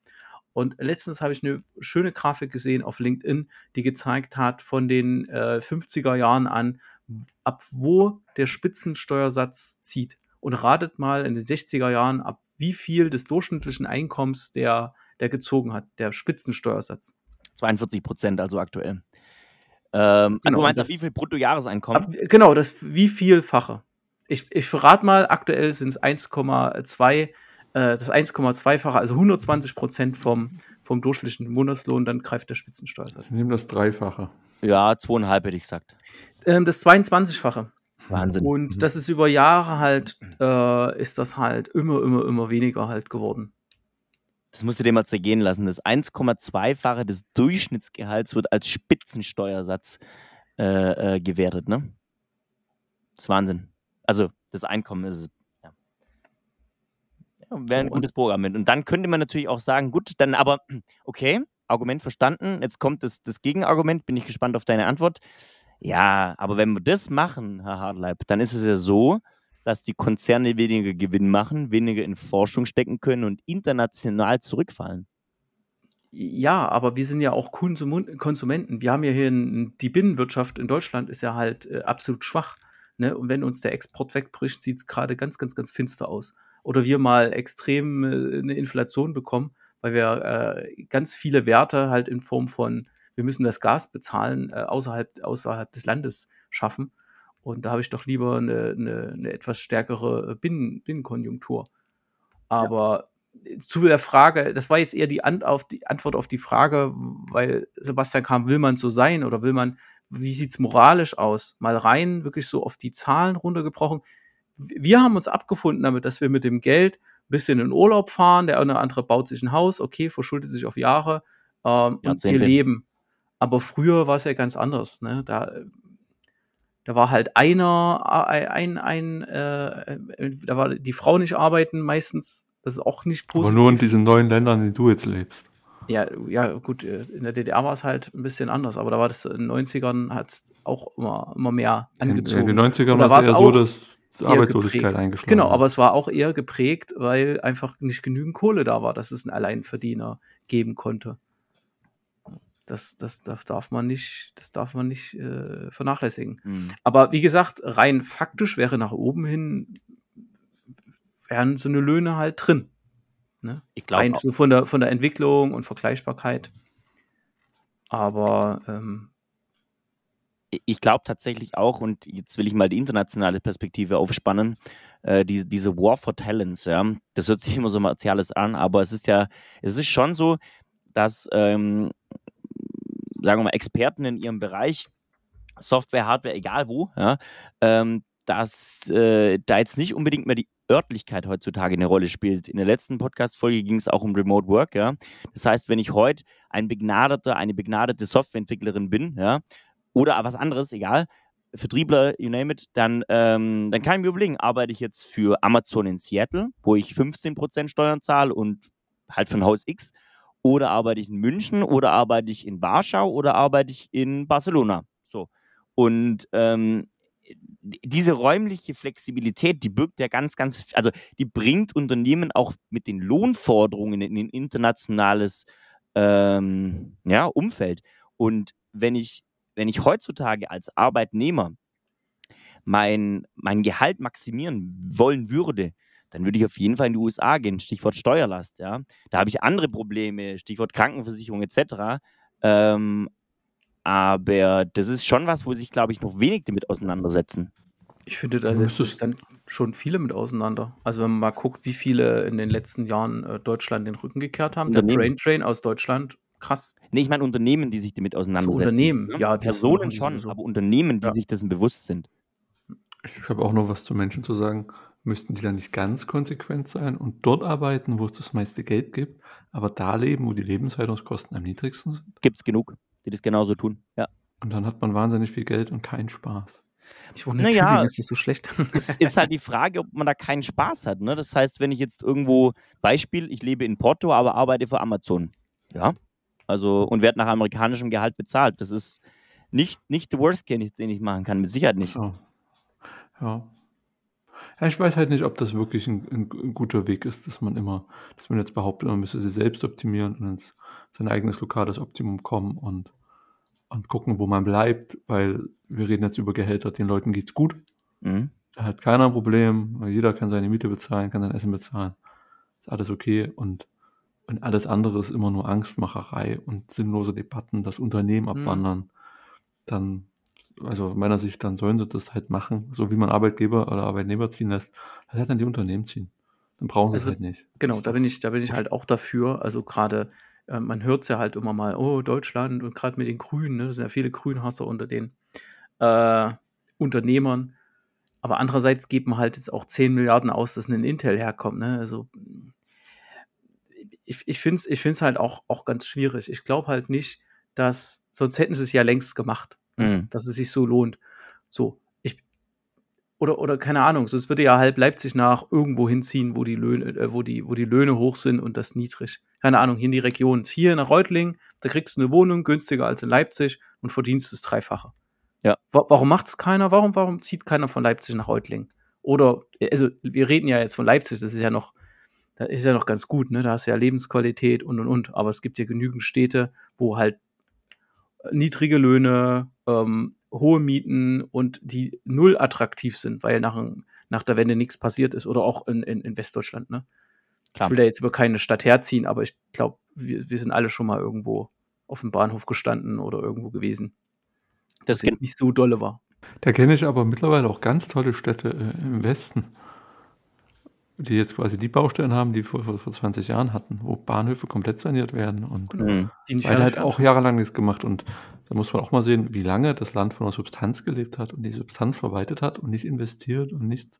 Und letztens habe ich eine schöne Grafik gesehen auf LinkedIn, die gezeigt hat von den äh, 50er Jahren an, ab wo der Spitzensteuersatz zieht. Und ratet mal in den 60er Jahren, ab wie viel des durchschnittlichen Einkommens der, der gezogen hat, der Spitzensteuersatz. 42 Prozent, also aktuell. Ähm, Genau, du meinst, das- wie viel Bruttojahreseinkommen? Ab, genau, das wie vielfache. Ich, ich verrate mal, aktuell sind es 1,2, äh, das 1,2-fache, also 120 Prozent vom, vom durchschnittlichen Monatslohn, dann greift der Spitzensteuersatz. Ich nehme das Dreifache. Ja, zweieinhalb hätte ich gesagt. Ähm, das 22-fache. Wahnsinn. Und Mhm. das ist über Jahre halt, äh, ist das halt immer, immer, immer weniger halt geworden. Das musst du dir mal zergehen lassen. Das 1,2-fache des Durchschnittsgehalts wird als Spitzensteuersatz äh, äh, gewertet, ne? Das ist Wahnsinn. Also, das Einkommen ist. Ja. Ja, Wäre ein So, gutes Programm. Und dann könnte man natürlich auch sagen, gut, dann aber, okay, Argument verstanden. Jetzt kommt das, das Gegenargument, bin ich gespannt auf deine Antwort. Ja, aber wenn wir das machen, Herr Hartleib, dann ist es ja so, dass die Konzerne weniger Gewinn machen, weniger in Forschung stecken können und international zurückfallen. Ja, aber wir sind ja auch Konsum Konsumenten. Wir haben ja hier in, die Binnenwirtschaft in Deutschland ist ja halt äh, absolut schwach. Ne? Und wenn uns der Export wegbricht, sieht es gerade ganz, ganz, ganz finster aus. Oder wir mal extrem äh, eine Inflation bekommen, weil wir äh, ganz viele Werte halt in Form von, wir müssen das Gas bezahlen, äh, außerhalb, außerhalb des Landes schaffen. Und da habe ich doch lieber eine, eine, eine etwas stärkere Binnen, Binnenkonjunktur. Aber zu der Frage, das war jetzt eher die, Ant auf die Antwort auf die Frage, weil Sebastian kam, will man so sein oder will man, wie sieht's moralisch aus? Mal rein, wirklich so auf die Zahlen runtergebrochen. Wir haben uns abgefunden damit, dass wir mit dem Geld ein bisschen in Urlaub fahren, der eine oder andere baut sich ein Haus, okay, verschuldet sich auf Jahre ähm, und wir leben. Aber früher war es ja ganz anders. Ne? Da, da war halt einer, ein, ein, äh, äh, da war die Frau nicht arbeiten meistens. Das ist auch nicht Aber positiv. nur in diesen neuen Ländern, in denen du jetzt lebst. Ja, ja, gut, äh, in der DDR war es halt ein bisschen anders, aber da war das in den 90ern hat es auch immer, immer mehr In, in angezogen. den 90ern Und da war es eher so, dass Arbeitslosigkeit geprägt. eingeschlagen Genau, aber es war auch eher geprägt, weil einfach nicht genügend Kohle da war, dass es einen Alleinverdiener geben konnte. Das, das, das darf man nicht, das darf man nicht äh, vernachlässigen. Hm. Aber wie gesagt, rein faktisch wäre nach oben hin, wären so eine Löhne halt drin. Ne? Ich glaube, so von der, von der Entwicklung und Vergleichbarkeit. Aber ähm, ich glaube tatsächlich auch, und jetzt will ich mal die internationale Perspektive aufspannen, äh, die, diese War for Talents, ja, das hört sich immer so martialisch an, aber es ist ja, es ist schon so, dass, ähm, sagen wir mal, Experten in ihrem Bereich, Software, Hardware, egal wo, ja, ähm, dass äh, da jetzt nicht unbedingt mehr die Örtlichkeit heutzutage eine Rolle spielt. In der letzten Podcast-Folge ging es auch um Remote Work, ja. Das heißt, wenn ich heute ein begnadeter, eine begnadete Softwareentwicklerin bin, ja, oder was anderes, egal, Vertriebler, you name it, dann, ähm, dann kann ich mir überlegen, arbeite ich jetzt für Amazon in Seattle, wo ich 15% Steuern zahle und halt ein Haus X, oder arbeite ich in München, oder arbeite ich in Warschau, oder arbeite ich in Barcelona. So. Und ähm, diese räumliche Flexibilität, die birgt ja ganz, ganz, also die bringt Unternehmen auch mit den Lohnforderungen in ein internationales ähm, ja, Umfeld. Und wenn ich, wenn ich heutzutage als Arbeitnehmer mein, mein Gehalt maximieren wollen würde, dann würde ich auf jeden Fall in die USA gehen, Stichwort Steuerlast, ja. Da habe ich andere Probleme, Stichwort Krankenversicherung etc. Ähm, aber das ist schon was, wo sich, glaube ich, noch wenig damit auseinandersetzen. ich finde, da setzen sich dann schon viele mit auseinander. Also wenn man mal guckt, wie viele in den letzten Jahren äh, Deutschland den Rücken gekehrt haben. Der. Brain Train aus Deutschland, krass. Nee, ich meine Unternehmen, die sich damit auseinandersetzen. Unternehmen, ne? ja, Personen schon, sowieso. aber Unternehmen, die Ja. sich dessen bewusst sind. Ich habe auch noch was zu Menschen zu sagen. Müssten die dann nicht ganz konsequent sein und dort arbeiten, wo es das meiste Geld gibt, aber da leben, wo die Lebenshaltungskosten am niedrigsten sind? Gibt es genug, die das genauso tun. Ja. Und dann hat man wahnsinnig viel Geld und keinen Spaß. Ich wohne in Naja, Tübingen, ist das so schlecht? es ist halt die Frage, ob man da keinen Spaß hat. Ne? Das heißt, wenn ich jetzt irgendwo, Beispiel, ich lebe in Porto, aber arbeite für Amazon. Ja. Also, und werde nach amerikanischem Gehalt bezahlt. Das ist nicht, nicht the worst case, den ich machen kann. Mit Sicherheit nicht. So. Ja. Ja, ich weiß halt nicht, ob das wirklich ein, ein, ein guter Weg ist, dass man immer, dass man jetzt behauptet, man müsse sie selbst optimieren und ins sein eigenes lokales Optimum kommen und, und gucken, wo man bleibt, weil wir reden jetzt über Gehälter, den Leuten geht's gut. Mhm. Da hat keiner ein Problem, weil jeder kann seine Miete bezahlen, kann sein Essen bezahlen. Ist alles okay und, und alles andere ist immer nur Angstmacherei und sinnlose Debatten, das Unternehmen Mhm. abwandern. Dann, also aus meiner Sicht, dann sollen sie das halt machen, so wie man Arbeitgeber oder Arbeitnehmer ziehen lässt. Das halt dann die Unternehmen ziehen. Dann brauchen sie es Also, halt nicht. Genau, da bin ich, da bin ich halt auch dafür. Also gerade, äh, man hört es ja halt immer mal, oh, Deutschland und gerade mit den Grünen, ne, das sind ja viele Grünhasser unter den äh, Unternehmern. Aber andererseits gibt man halt jetzt auch 10 Milliarden aus, dass ein Intel herkommt. Ne? Also ich, ich finde es ich find's halt auch, auch ganz schwierig. Ich glaube halt nicht, dass, sonst hätten sie es ja längst gemacht? Mhm. dass es sich so lohnt. So, ich, oder, oder keine Ahnung, sonst würde ja halb Leipzig nach irgendwo hinziehen, wo die Löhne, äh, wo die, wo die Löhne hoch sind und das niedrig. Keine Ahnung, hier in die Region. Hier nach Reutlingen, da kriegst du eine Wohnung günstiger als in Leipzig und verdienst das Dreifache. Ja. Wa warum macht es keiner? Warum, warum zieht keiner von Leipzig nach Reutlingen? Oder, also wir reden ja jetzt von Leipzig, das ist ja noch, das ist ja noch ganz gut, ne? Da hast du ja Lebensqualität und und und. Aber es gibt ja genügend Städte, wo halt niedrige Löhne, ähm, hohe Mieten und die null attraktiv sind, weil nach, nach der Wende nichts passiert ist. Oder auch in, in, in Westdeutschland, ne? Klar. Ich will da jetzt über keine Stadt herziehen, aber ich glaube, wir, wir sind alle schon mal irgendwo auf dem Bahnhof gestanden oder irgendwo gewesen. Das Das jetzt nicht so dolle war. Da kenne ich aber mittlerweile auch ganz tolle Städte äh, im Westen, die jetzt quasi die Baustellen haben, die vor, vor, vor 20 Jahren hatten, wo Bahnhöfe komplett saniert werden und Genau. Mhm. Die nicht weil fertig halt auch jahrelang nichts gemacht und da muss man auch mal sehen, wie lange das Land von der Substanz gelebt hat und die Substanz verwaltet hat und nicht investiert und nichts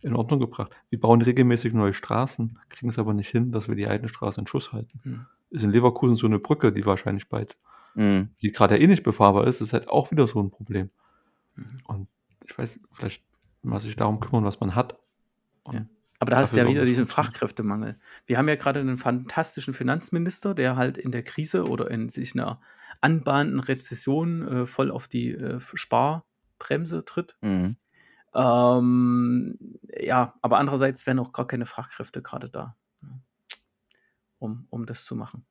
in Ordnung gebracht. Wir bauen regelmäßig neue Straßen, kriegen es aber nicht hin, dass wir die alten Straßen in Schuss halten. Hm. Ist in Leverkusen so eine Brücke, die wahrscheinlich bald, Mhm. die gerade eh nicht befahrbar ist, ist halt auch wieder so ein Problem. Mhm. Und ich weiß, vielleicht mal sich darum kümmern, was man hat. Und Ja. Aber da hast du ja wieder diesen. Fachkräftemangel. Wir haben ja gerade einen fantastischen Finanzminister, der halt in der Krise oder in sich einer anbahnenden Rezession äh, voll auf die äh, Sparbremse tritt. Mhm. Ähm, ja, aber andererseits wären auch gar keine Fachkräfte gerade da, ne, um, um das zu machen.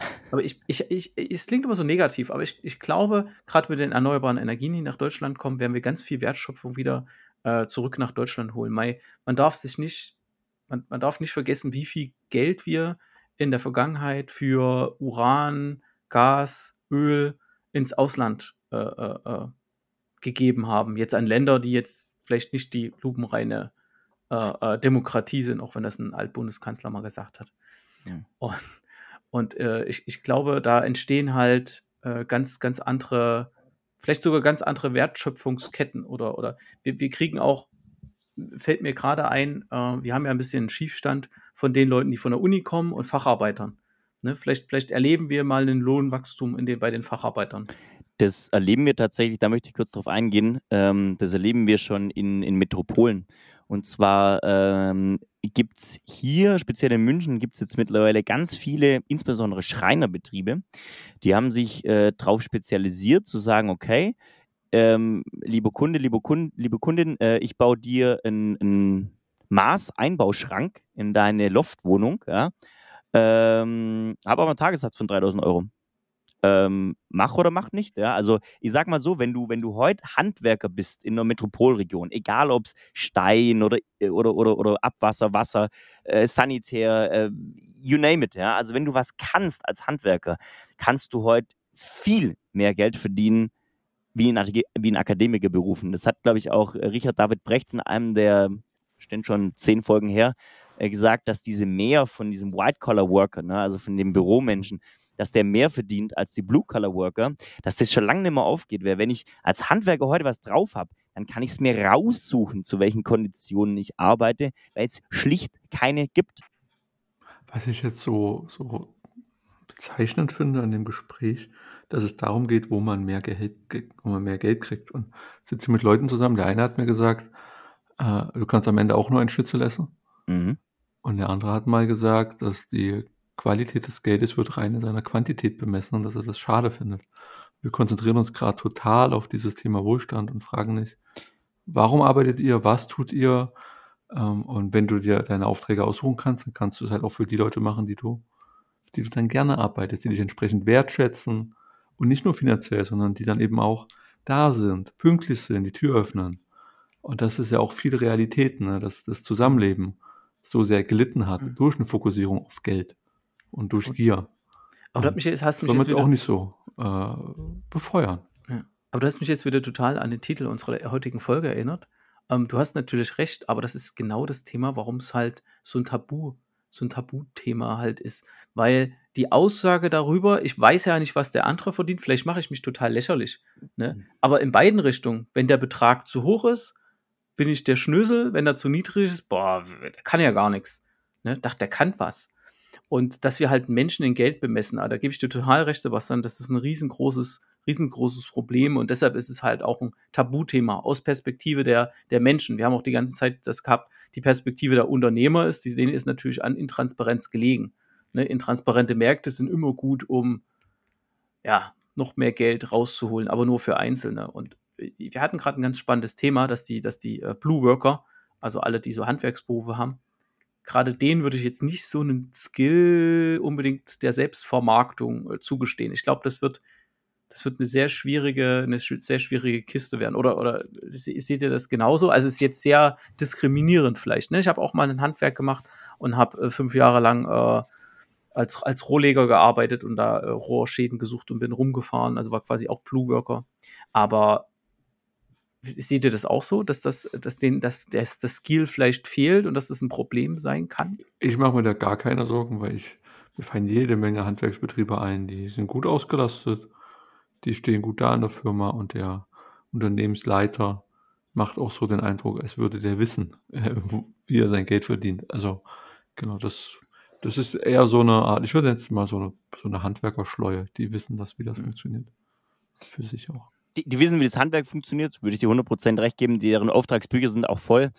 Aber ich, ich, ich, es klingt immer so negativ, aber ich, ich glaube, gerade mit den erneuerbaren Energien, die nach Deutschland kommen, werden wir ganz viel Wertschöpfung wieder äh, zurück nach Deutschland holen. Mai, man darf sich nicht, man, man darf nicht vergessen, wie viel Geld wir in der Vergangenheit für Uran, Gas, Öl ins Ausland äh, äh, äh, gegeben haben. Jetzt an Länder, die jetzt vielleicht nicht die lupenreine äh, äh, Demokratie sind, auch wenn das ein Altbundeskanzler mal gesagt hat. Ja. Und, und ich, ich glaube, da entstehen halt ganz, ganz andere, vielleicht sogar ganz andere Wertschöpfungsketten oder, oder wir, wir kriegen auch, fällt mir gerade ein, äh, wir haben ja ein bisschen einen Schiefstand von den Leuten, die von der Uni kommen und Facharbeitern. Ne? Vielleicht, vielleicht erleben wir mal einen Lohnwachstum in den, bei den Facharbeitern. Das erleben wir tatsächlich, da möchte ich kurz drauf eingehen, ähm, das erleben wir schon in, in Metropolen. Und zwar ähm, gibt es hier, speziell in München, gibt es jetzt mittlerweile ganz viele, insbesondere Schreinerbetriebe, die haben sich äh, darauf spezialisiert, zu sagen, okay, ähm, liebe Kunde, liebe, Kund, liebe Kundin, äh, ich baue dir einen Maß-Einbauschrank in deine Loftwohnung, ja, ähm, habe aber einen Tagessatz von 3000 Euro ähm, mach oder mach nicht. Ja? Also ich sag mal so, wenn du, wenn du heute Handwerker bist in einer Metropolregion, egal ob es Stein oder, oder, oder, oder Abwasser, Wasser, äh, Sanitär, äh, you name it, ja. Also wenn du was kannst als Handwerker, kannst du heute viel mehr Geld verdienen wie in, wie in Akademikerberufen. Das hat, glaube ich, auch Richard David Brecht in einem der, stehen schon zehn Folgen her, äh, gesagt, dass diese mehr von diesem White-Collar-Worker, ne, also von den Büromenschen, dass der mehr verdient als die Blue-Collar-Worker, dass das schon lange nicht mehr aufgeht. Weil wenn ich als Handwerker heute was drauf habe, dann kann ich es mir raussuchen, zu welchen Konditionen ich arbeite, weil es schlicht keine gibt. Was ich jetzt so, so bezeichnend finde an dem Gespräch, dass es darum geht, wo man mehr Geld, wo man mehr Geld kriegt. Und sitze mit Leuten zusammen. Der eine hat mir gesagt, äh, du kannst am Ende auch nur ein Schnitzel essen. Mhm. Und der andere hat mal gesagt, dass die Qualität des Geldes wird rein in seiner Quantität bemessen und dass er das schade findet. Wir konzentrieren uns gerade total auf dieses Thema Wohlstand und fragen nicht, warum arbeitet ihr, was tut ihr? Ähm, und wenn du dir deine Aufträge aussuchen kannst, dann kannst du es halt auch für die Leute machen, die du, die du dann gerne arbeitest, die dich entsprechend wertschätzen und nicht nur finanziell, sondern die dann eben auch da sind, pünktlich sind, die Tür öffnen. Und das ist ja auch viel Realität, ne? dass das Zusammenleben so sehr gelitten hat Mhm. durch eine Fokussierung auf Geld und durch Gier. Aber du hast mich hast mich Soll man jetzt auch nicht so äh, befeuern. Ja. Aber du hast mich jetzt wieder total an den Titel unserer heutigen Folge erinnert. Ähm, du hast natürlich recht, aber das ist genau das Thema, warum es halt so ein Tabu, so ein Tabuthema halt ist. Weil die Aussage darüber, ich weiß ja nicht, was der andere verdient, vielleicht mache ich mich total lächerlich. Ne? Aber in beiden Richtungen, wenn der Betrag zu hoch ist, bin ich der Schnösel, wenn er zu niedrig ist, boah, der kann ja gar nichts. Ne? Dachte, der kann was. Und dass wir halt Menschen in Geld bemessen, ah, da gebe ich dir total recht, Sebastian, das ist ein riesengroßes, riesengroßes Problem und deshalb ist es halt auch ein Tabuthema aus Perspektive der, der Menschen. Wir haben auch die ganze Zeit das gehabt, die Perspektive der Unternehmer ist, die denen ist natürlich an Intransparenz gelegen. Ne? Intransparente Märkte sind immer gut, um ja, noch mehr Geld rauszuholen, aber nur für Einzelne. Und äh, wir hatten gerade ein ganz spannendes Thema, dass die, dass die äh, Blue Worker, also alle, die so Handwerksberufe haben, gerade denen würde ich jetzt nicht so einen Skill unbedingt der Selbstvermarktung äh, zugestehen. Ich glaube, das wird, das wird eine sehr schwierige, eine sehr schwierige Kiste werden. Oder, oder se- seht ihr das genauso? Also es ist jetzt sehr diskriminierend vielleicht. Ne? Ich habe auch mal ein Handwerk gemacht und habe äh, fünf Jahre lang äh, als, als Rohleger gearbeitet und da äh, Rohrschäden gesucht und bin rumgefahren, also war quasi auch Blue Worker. Aber seht ihr das auch so, dass das, dass den, dass das, das Skill vielleicht fehlt und dass das ein Problem sein kann? Ich mache mir da gar keine Sorgen, weil ich, mir fallen jede Menge Handwerksbetriebe ein, die sind gut ausgelastet, die stehen gut da in der Firma und der Unternehmensleiter macht auch so den Eindruck, als würde der wissen, äh, wie er sein Geld verdient. Also genau, das, das ist eher so eine Art, ich würde jetzt mal so eine, so eine Handwerkerschleue, die wissen das, wie das Mhm. funktioniert. Für sich auch. Die, die wissen, wie das Handwerk funktioniert, würde ich dir 100% recht geben. Deren Auftragsbücher sind auch voll.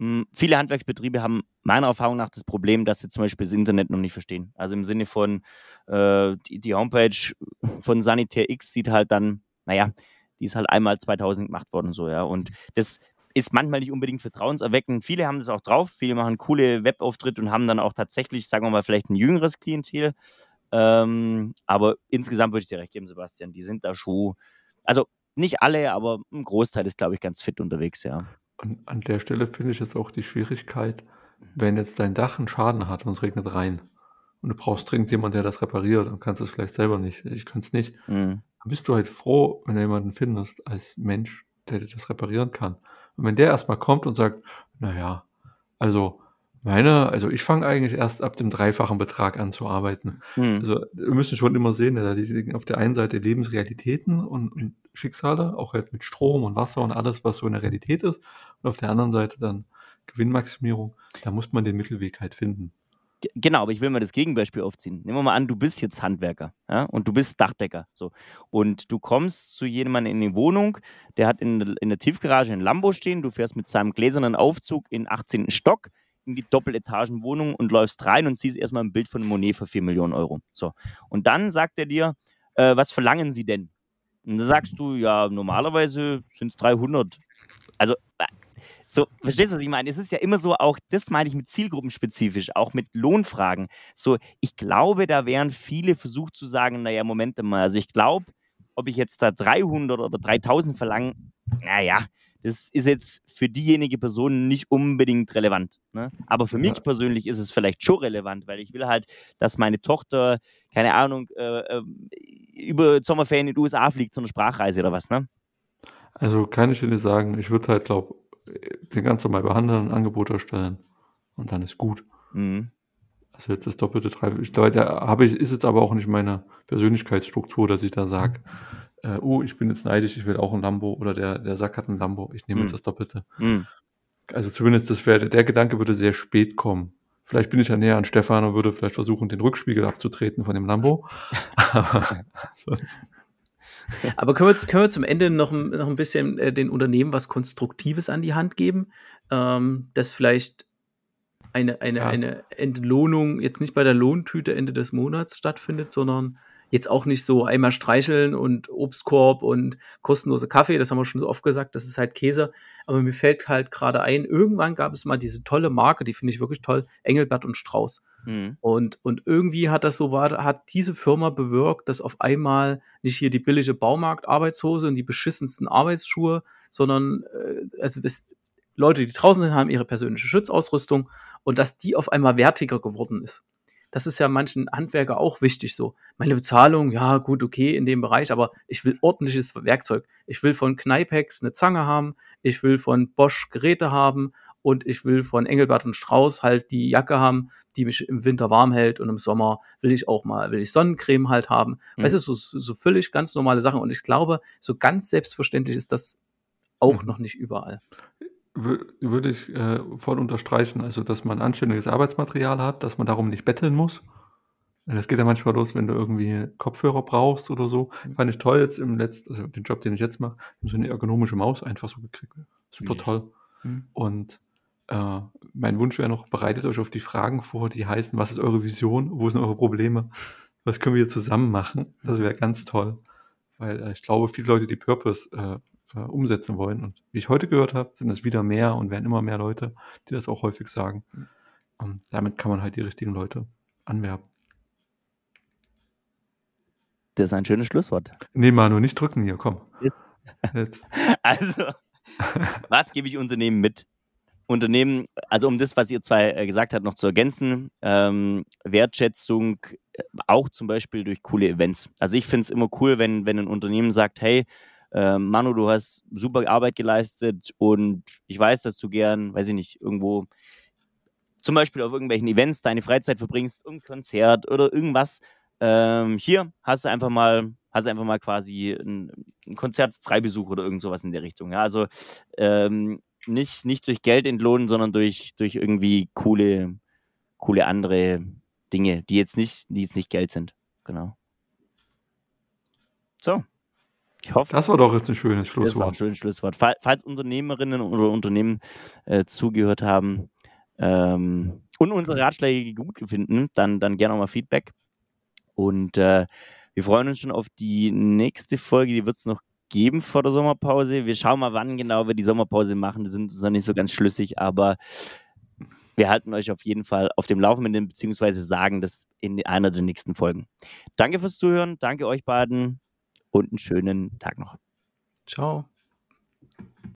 Hm, viele Handwerksbetriebe haben meiner Erfahrung nach das Problem, dass sie zum Beispiel das Internet noch nicht verstehen. Also im Sinne von, äh, die, die Homepage von Sanitär X sieht halt dann, naja, die ist halt einmal 2000 gemacht worden, so, ja. Und das ist manchmal nicht unbedingt vertrauenserweckend. Viele haben das auch drauf, viele machen coole Webauftritte und haben dann auch tatsächlich, sagen wir mal, vielleicht ein jüngeres Klientel. Ähm, aber insgesamt würde ich dir recht geben, Sebastian, die sind da schon, also nicht alle, aber ein Großteil ist, glaube ich, ganz fit unterwegs, ja. Und an der Stelle finde ich jetzt auch die Schwierigkeit, wenn jetzt dein Dach einen Schaden hat und es regnet rein und du brauchst dringend jemanden, der das repariert und kannst es vielleicht selber nicht. Ich könnte es nicht. Mhm. Dann bist du halt froh, wenn du jemanden findest als Mensch, der dir das reparieren kann. Und wenn der erstmal kommt und sagt, naja, also meine, also ich fange eigentlich erst ab dem dreifachen Betrag an zu arbeiten. Mhm. Also wir müssen schon immer sehen, da liegen auf der einen Seite Lebensrealitäten und, und Schicksale, auch halt mit Strom und Wasser und alles, was so in der Realität ist. Und auf der anderen Seite dann Gewinnmaximierung. Da muss man den Mittelweg halt finden. Ge- Genau, aber ich will mal das Gegenbeispiel aufziehen. Nehmen wir mal an, du bist jetzt Handwerker ja, und du bist Dachdecker. So. Und du kommst zu jemandem in die Wohnung, der hat in, der- in der Tiefgarage ein Lambo stehen, du fährst mit seinem gläsernen Aufzug in den 18. Stock in die Doppeletagenwohnung und läufst rein und siehst erstmal ein Bild von Monet für 4 Millionen Euro. So. Und dann sagt er dir, äh, was verlangen Sie denn? Und dann sagst du, ja, normalerweise sind es 300. Also, äh, so, verstehst du, was ich meine? Es ist ja immer so, auch das meine ich mit zielgruppenspezifisch, auch mit Lohnfragen. So, ich glaube, da wären viele versucht zu sagen, naja, Moment mal, also ich glaube, ob ich jetzt da 300 oder 3000 verlange, naja, das ist jetzt für diejenige Person nicht unbedingt relevant. Ne? Aber für Ja. mich persönlich ist es vielleicht schon relevant, weil ich will halt, dass meine Tochter, keine Ahnung, äh, äh, über Sommerferien in die USA fliegt, zu einer Sprachreise oder was, ne? Also kann ich dir sagen, ich würde halt, glaube den ganz normal behandeln, ein Angebot erstellen und dann ist gut. Mhm. Also jetzt das doppelte drei. Ich glaube, da habe ich, ist jetzt aber auch nicht meine Persönlichkeitsstruktur, dass ich da sage, äh, oh, ich bin jetzt neidisch, ich will auch ein Lambo oder der, der Sack hat ein Lambo, ich nehme Hm. jetzt das Doppelte. Mhm. Also zumindest das wäre, der Gedanke würde sehr spät kommen, Vielleicht bin ich ja näher an Stefan und würde vielleicht versuchen, den Rückspiegel abzutreten von dem Lambo. Aber, Aber können, wir, können wir zum Ende noch, noch ein bisschen äh, den Unternehmen was Konstruktives an die Hand geben, ähm, das vielleicht eine, eine, ja. eine Entlohnung jetzt nicht bei der Lohntüte Ende des Monats stattfindet, sondern jetzt auch nicht so einmal streicheln und Obstkorb und kostenlose Kaffee, das haben wir schon so oft gesagt, das ist halt Käse. Aber mir fällt halt gerade ein, irgendwann gab es mal diese tolle Marke, die finde ich wirklich toll, Engelbert und Strauß. Mhm. Und, und irgendwie hat das so war, hat diese Firma bewirkt, dass auf einmal nicht hier die billige Baumarkt-Arbeitshose und die beschissensten Arbeitsschuhe, sondern äh, also das, Leute, die draußen sind, haben ihre persönliche Schutzausrüstung und dass die auf einmal wertiger geworden ist. Das ist ja manchen Handwerker auch wichtig so. Meine Bezahlung, ja gut, okay, in dem Bereich, aber ich will ordentliches Werkzeug. Ich will von Kneipex eine Zange haben, ich will von Bosch Geräte haben und ich will von Engelbert und Strauß halt die Jacke haben, die mich im Winter warm hält und im Sommer will ich auch mal, will ich Sonnencreme halt haben. Mhm. Weißt du, so, so völlig ganz normale Sachen und ich glaube, so ganz selbstverständlich ist das auch mhm. noch nicht überall würde ich äh, voll unterstreichen, also dass man anständiges Arbeitsmaterial hat, dass man darum nicht betteln muss. Das geht ja manchmal los, wenn du irgendwie Kopfhörer brauchst oder so. Mhm. Fand ich toll jetzt im letzten, also den Job, den ich jetzt mache, so eine ergonomische Maus einfach so gekriegt. Super toll. Mhm. Und äh, mein Wunsch wäre noch, bereitet euch auf die Fragen vor, die heißen, was ist eure Vision, wo sind eure Probleme, was können wir zusammen machen? Das wäre ganz toll. Weil äh, ich glaube, viele Leute, die Purpose äh, umsetzen wollen. Und wie ich heute gehört habe, sind es wieder mehr und werden immer mehr Leute, die das auch häufig sagen. Mhm. Und damit kann man halt die richtigen Leute anwerben. Das ist ein schönes Schlusswort. Nee, Manu, nicht drücken hier, komm. Jetzt. Also, was gebe ich Unternehmen mit? Unternehmen, also um das, was ihr zwei äh, gesagt habt, noch zu ergänzen, ähm, Wertschätzung äh, auch zum Beispiel durch coole Events. Also ich finde es immer cool, wenn, wenn ein Unternehmen sagt, hey, äh, Manu, du hast super Arbeit geleistet und ich weiß, dass du gern, weiß ich nicht, irgendwo zum Beispiel auf irgendwelchen Events deine Freizeit verbringst, ein Konzert oder irgendwas. Ähm, hier hast du einfach mal, hast einfach mal quasi ein, ein Konzertfreibesuch oder irgend sowas in der Richtung. Ja? Also ähm, nicht, nicht durch Geld entlohnen, sondern durch, durch irgendwie coole, coole andere Dinge, die jetzt nicht, die jetzt nicht Geld sind. Genau. So. Ich hoffe, das war doch jetzt ein schönes Schlusswort. Das war ein schönes Schlusswort. Falls Unternehmerinnen oder Unternehmen äh, zugehört haben ähm, und unsere Ratschläge gut finden, dann, dann gerne auch mal Feedback. Und äh, wir freuen uns schon auf die nächste Folge. Die wird es noch geben vor der Sommerpause. Wir schauen mal, wann genau wir die Sommerpause machen. Wir sind uns noch nicht so ganz schlüssig, aber wir halten euch auf jeden Fall auf dem Laufenden, beziehungsweise sagen das in einer der nächsten Folgen. Danke fürs Zuhören. Danke euch beiden und einen schönen Tag noch. Ciao.